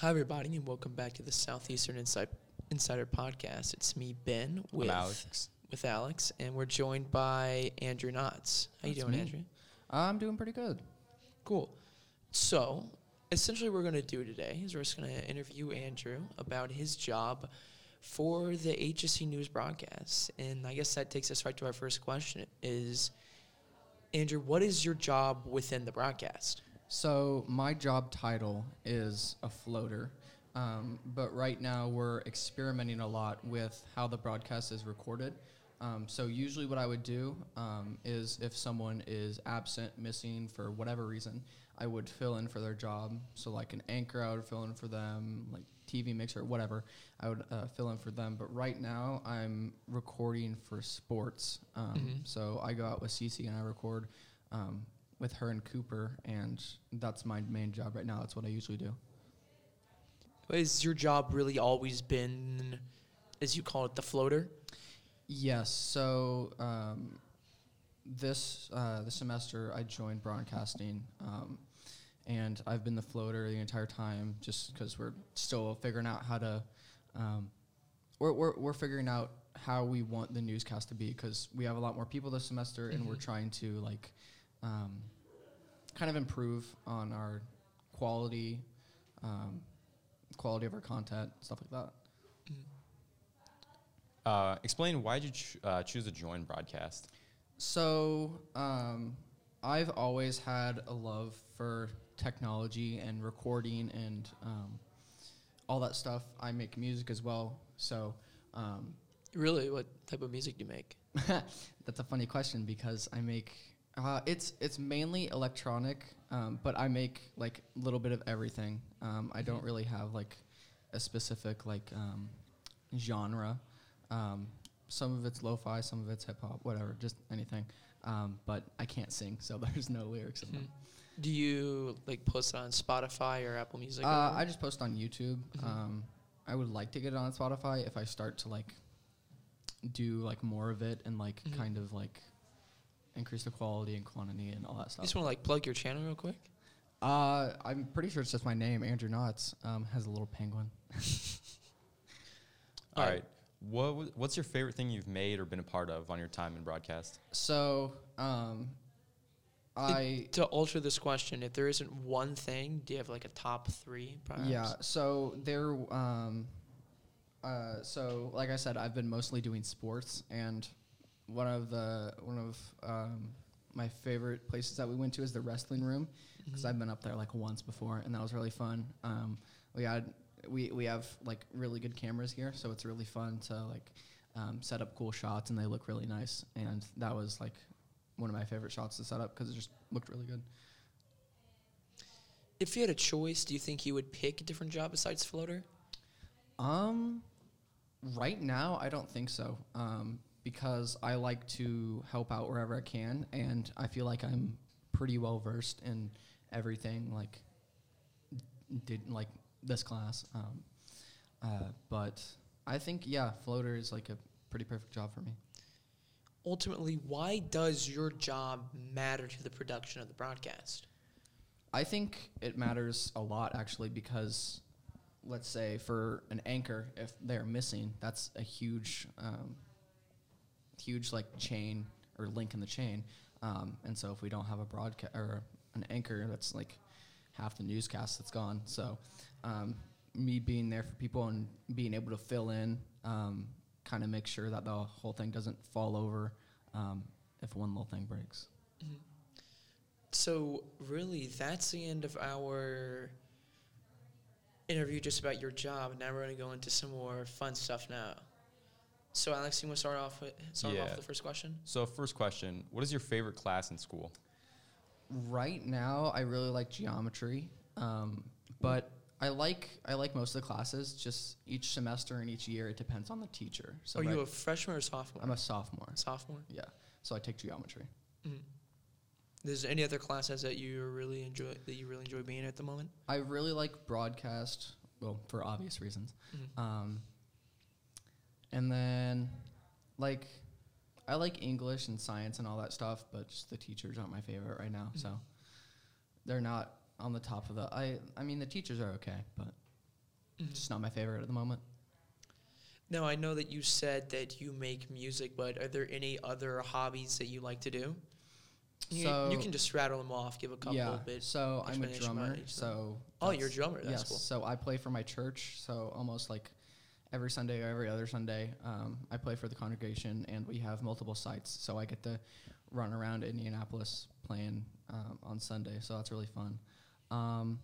Hi, everybody, and welcome back to the Southeastern Inside, Insider Podcast. It's me, Ben, with Alex. with Alex, and we're joined by Andrew Knotts. How you doing, me. Andrew? I'm doing pretty good. Cool. So, essentially, what we're going to do today is we're just going to interview Andrew about his job for the HSE News broadcast, and I guess that takes us right to our first question: Is Andrew, what is your job within the broadcast? So my job title is a floater, um, but right now we're experimenting a lot with how the broadcast is recorded. Um, so usually, what I would do um, is if someone is absent, missing for whatever reason, I would fill in for their job. So like an anchor, I would fill in for them, like TV mixer, whatever. I would uh, fill in for them. But right now, I'm recording for sports. Um, Mhm. So I go out with Cece and I record. Um, with her and Cooper, and that's my main job right now. That's what I usually do. Has your job really always been, as you call it, the floater? Yes. So um, this uh, this semester, I joined broadcasting, um, and I've been the floater the entire time, just because we're still figuring out how to. Um, we're, we're we're figuring out how we want the newscast to be because we have a lot more people this semester, and we're Mhm. trying to like, um, kind of improve on our quality, um, quality of our content, stuff like that. Uh, explain why did you ch- uh, choose to join broadcast? So, um, I've always had a love for technology and recording and um, all that stuff. I make music as well. So, um, Really, what type of music do you make? that's a funny question because I make uh, it's it's mainly electronic, um, but I make like a little bit of everything. Um, I don't really have like a specific like um, genre. Um, some of it's lo-fi, some of it's hip hop, whatever, just anything. Um, but I can't sing, so there's no lyrics in them. Hmm. Do you like post it on Spotify or Apple Music? Uh, whatever? I just post on YouTube. Mhm. Um, I would like to get it on Spotify if I start to like do like more of it and like Mhm. kind of like increase the quality and quantity and all that stuff. you stuff. just want to like plug your channel real quick. Uh, I'm pretty sure it's just my name, Andrew Knotts. Um, has a little penguin. Alright. right. What w- what's your favorite thing you've made or been a part of on your time in broadcast? So, um, I To alter this question, if there isn't one thing, do you have like a top three? Perhaps? Yeah. So there. Um, uh, so like I said, I've been mostly doing sports, and one of the one of um, my favorite places that we went to is the wrestling room because Mhm. I've been up there like once before, and that was really fun. Um, we had we we have like really good cameras here, so it's really fun to like um, set up cool shots, and they look really nice. And that was like one of my favorite shots to set up because it just looked really good. If you had a choice, do you think you would pick a different job besides floater? Um, right now, I don't think so. Um, because I like to help out wherever I can, and I feel like I'm pretty well versed in everything. Like, did like this class. Um, uh, but I think yeah, floater is like a pretty perfect job for me. Ultimately, why does your job matter to the production of the broadcast? I think it matters a lot actually because let's say for an anchor, if they're missing, that's a huge, um, huge like chain or link in the chain. Um, and so if we don't have a broadcast or an anchor, that's like half the newscast that's gone. So um, me being there for people and being able to fill in, um, kind of make sure that the whole thing doesn't fall over um, if one little thing breaks. So, really, that's the end of our interview just about your job. Now we're going to go into some more fun stuff now. So, Alex, you want to start off with start off with the first question? So, first question: What is your favorite class in school? Right now, I really like geometry, um, but I like I like most of the classes. Just each semester and each year, it depends on the teacher. So Are you a freshman or sophomore? I'm a sophomore. sophomore. Yeah, so I take geometry. Mm. There's any other classes that you really enjoy that you really enjoy being at the moment? I really like broadcast. Well, for obvious reasons. Mhm. Um, and then, like, I like English and science and all that stuff, but just the teachers aren't my favorite right now. So they're not on the top of the. I I mean, the teachers are okay, but Mhm. just not my favorite at the moment. Now I know that you said that you make music, but are there any other hobbies that you like to do? You, you can just rattle them off. Give a couple yeah. bit. So I'm a drummer. So Oh, you're a drummer. That's yes. cool. So I play for my church. So almost like every Sunday or every other Sunday, um, I play for the congregation, and we have multiple sites. So I get to run around Indianapolis playing um, on Sunday. So that's really fun. Um,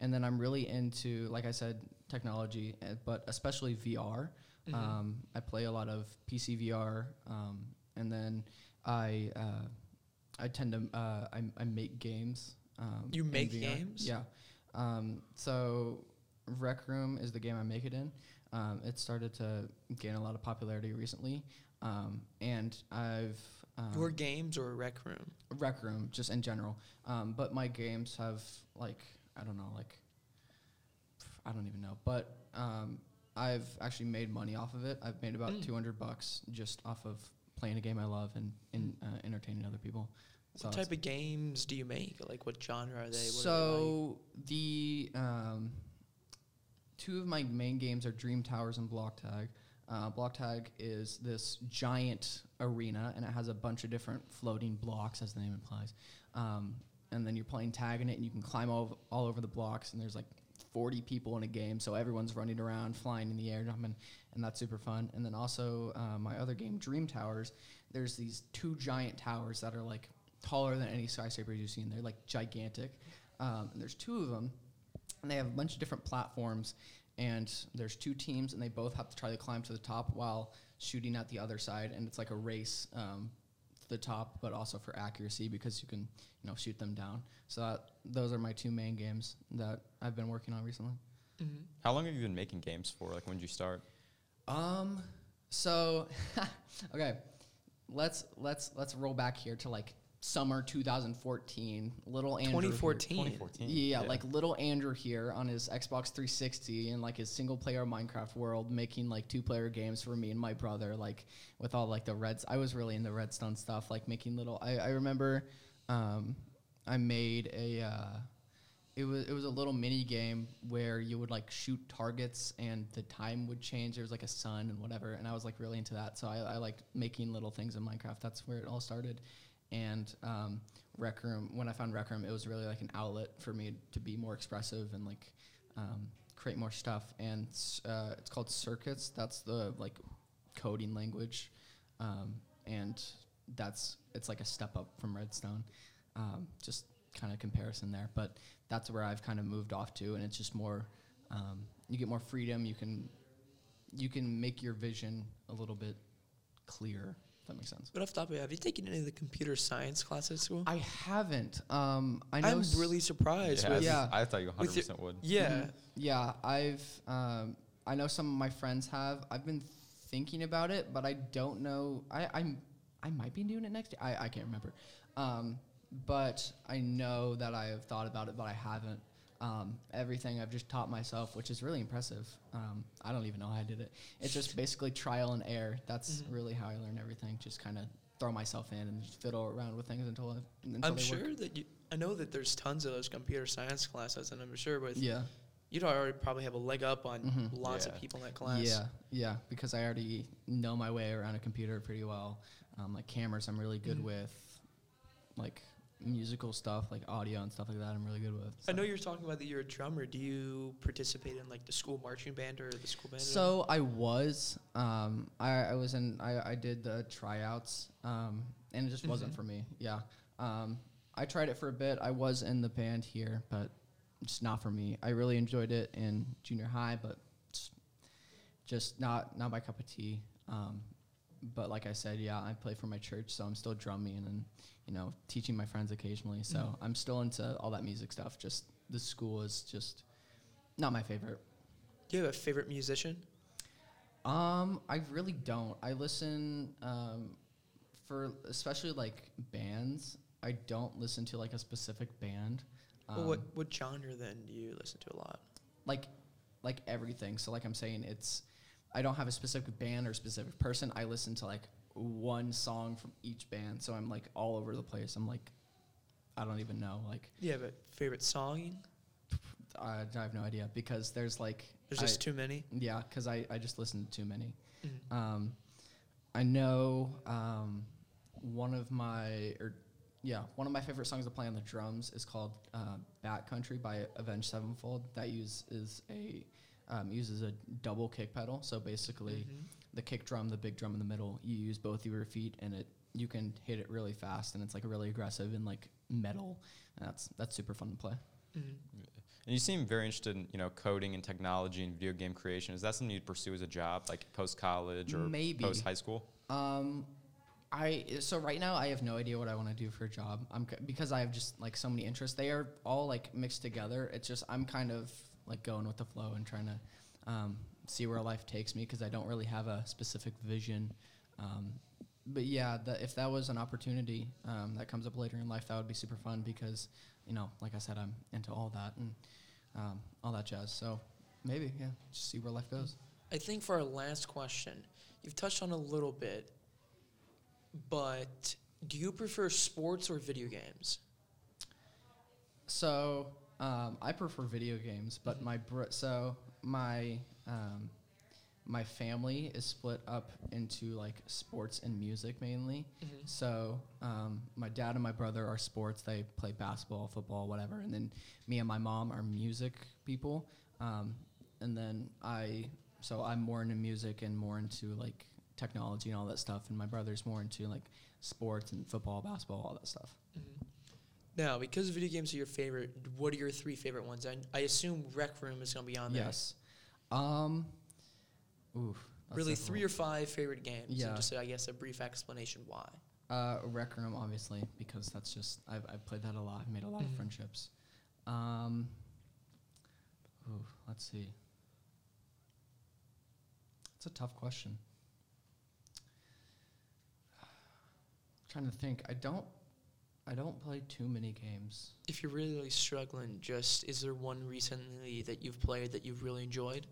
and then I'm really into, like I said, technology, uh, but especially VR. Mhm. Um, I play a lot of PC VR, um, and then I uh, I tend to uh, I, I make games. Um, You make games? Yeah. Um, so Rec Room is the game I make it in. Um, it started to gain a lot of popularity recently, um, and I've um, Your games or rec room? Rec Room just in general. Um, but my games have like I don't know like I don't even know, but um, I've actually made money off of it. I've made about Mm. 200 bucks just off of playing a game I love and, and uh, entertaining other people. So what type of games do you make? Like what genre are they? What are they like? so the um, two of my main games are Dream Towers and Block Tag. Uh, block Tag is this giant arena, and it has a bunch of different floating blocks, as the name implies. Um, and then you're playing tag in it, and you can climb all, all over the blocks. And there's like 40 people in a game, so everyone's running around, flying in the air, jumping, and that's super fun. And then also uh, my other game, Dream Towers. There's these two giant towers that are like taller than any skyscrapers you've seen. They're like gigantic. Um, and there's two of them, and they have a bunch of different platforms. And there's two teams, and they both have to try to climb to the top while shooting at the other side. And it's like a race um, to the top, but also for accuracy because you can, you know, shoot them down. So that, those are my two main games that I've been working on recently. Mhm. How long have you been making games for? Like, when did you start? Um. So, okay, let's let's let's roll back here to like summer 2014. Little Andrew. here- 2014. 2014. Yeah, like little Andrew here on his Xbox 360 and like his single player Minecraft world, making like two player games for me and my brother, like with all like the reds. I was really into redstone stuff, like making little. I, I remember, um, I made a. Uh, it was it was a little mini game where you would like shoot targets and the time would change. There was like a sun and whatever, and I was like really into that. So I, I liked making little things in Minecraft. That's where it all started. And um, Rec Room, when I found Rec Room, it was really like an outlet for me to be more expressive and like um, create more stuff. And uh, it's called Circuits. That's the like coding language, um, and that's it's like a step up from Redstone. Um, just kind of comparison there, but that's where I've kind of moved off to, and it's just more. Um, you get more freedom. You can you can make your vision a little bit clearer. If that makes sense. But off the top of your head, have you taken any of the computer science classes at school? I haven't. Um, I know. I'm s- really surprised yeah, with Yeah. I thought you 100% would. yeah. Mhm. Yeah, I've. Um, I know some of my friends have. I've been thinking about it, but I don't know. I I'm I might be doing it next year. I I can't remember. Um, but I know that I have thought about it, but I haven't. Um, everything I've just taught myself, which is really impressive. Um, I don't even know how I did it. It's just basically trial and error. That's Mhm. really how I learn everything. Just kind of throw myself in and just fiddle around with things until, I, until I'm they sure work. that you. I know that there's tons of those computer science classes, and I'm sure with Yeah. you'd already probably have a leg up on Mhm. lots of people in that class. Yeah, yeah, because I already know my way around a computer pretty well. Um, like cameras, I'm really good Mhm. with. Like musical stuff, like audio and stuff like that, I'm really good with. I know you're talking about that you're a drummer. Do you participate in like the school marching band or the school band? So I was, um, I, I was in, I, I did the tryouts, um, and it just wasn't Mhm. for me. Yeah, um, I tried it for a bit. I was in the band here, but just not for me. I really enjoyed it in junior high, but just, just not not my cup of tea. Um, but like I said, yeah, I play for my church, so I'm still drumming and you know teaching my friends occasionally. So Mhm. I'm still into all that music stuff. Just the school is just not my favorite. Do you have a favorite musician? Um, I really don't. I listen um, for especially like bands. I don't listen to like a specific band. Um, well, what what genre then do you listen to a lot? like like everything. So like I'm saying, it's I don't have a specific band or specific person. I listen to like one song from each band. So I'm like all over the place. I'm like I don't even know. Like Do you have a favorite song? I, I have no idea because there's like There's I- just too many. yeah, because I, I just listen to too many. Mhm. Um, I know um, one of my or yeah one of my favorite songs to play on the drums is called uh, "Bat Country" by Avenged Sevenfold. That uses a um, uses a double kick pedal. So basically, Mhm. the kick drum, the big drum in the middle, you use both of your feet, and it you can hit it really fast, and it's like really aggressive and like metal. And that's that's super fun to play. Mhm. And you seem very interested in you know coding and technology and video game creation. Is that something you'd pursue as a job, like post college or Maybe. post high school? Um, I so right now I have no idea what I want to do for a job. I'm c- because I have just like so many interests. They are all like mixed together. It's just I'm kind of like going with the flow and trying to um, see where life takes me because I don't really have a specific vision. Um, but yeah, the, if that was an opportunity um, that comes up later in life, that would be super fun because you know, like I said, I'm into all that and um, all that jazz. So maybe yeah, just see where life goes. I think for our last question, you've touched on a little bit, but do you prefer sports or video games? So um, I prefer video games, but my bro- so my um, my family is split up into like sports and music mainly. Mhm. So um, my dad and my brother are sports; they play basketball, football, whatever. And then me and my mom are music people. Um, and then I so I'm more into music and more into like technology and all that stuff. And my brother's more into like sports and football, basketball, all that stuff. Mhm. Now, because video games are your favorite, what are your three favorite ones? I, I assume Rec Room is going to be on there. Yes. Um. Oof. Really, three or five favorite games. Yeah. And just, I guess, a brief explanation why. Uh, Rec Room, obviously, because that's just I've I've played that a lot, I've made a lot Mhm. of friendships. Um. Ooh, let's see. It's a tough question. trying to think. I don't. I don't play too many games. If you're really struggling, just is there one recently that you've played that you've really enjoyed?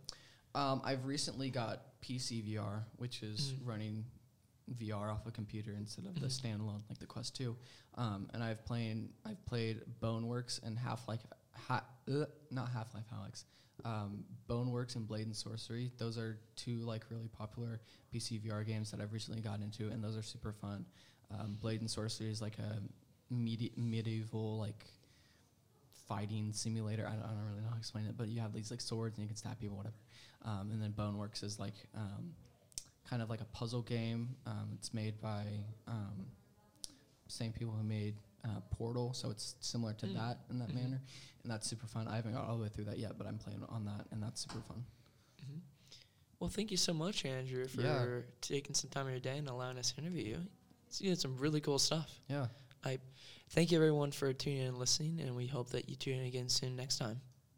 Um, I've recently got PC VR, which is Mhm. running VR off a computer instead of the Mhm. standalone like the Quest Two. Um, and I've played I've played Boneworks and Half Life, ha- uh, not Half Life Alyx, um, Boneworks and Blade and Sorcery. Those are two like really popular PC VR games that I've recently gotten into, and those are super fun. Um, Blade and Sorcery is like a medi- medieval like fighting simulator. I don't, I don't really know how to explain it, but you have these like swords and you can stab people, whatever. Um, and then Boneworks is like um, kind of like a puzzle game. Um, it's made by um, same people who made uh, Portal, so it's similar to Mm. that in that Mhm. manner, and that's super fun. I haven't got all the way through that yet, but I'm playing on that, and that's super fun. hmm Well, thank you so much, Andrew, for Yeah. taking some time of your day and allowing us to interview you. You did some really cool stuff. Yeah. I thank you, everyone, for tuning in and listening, and we hope that you tune in again soon next time.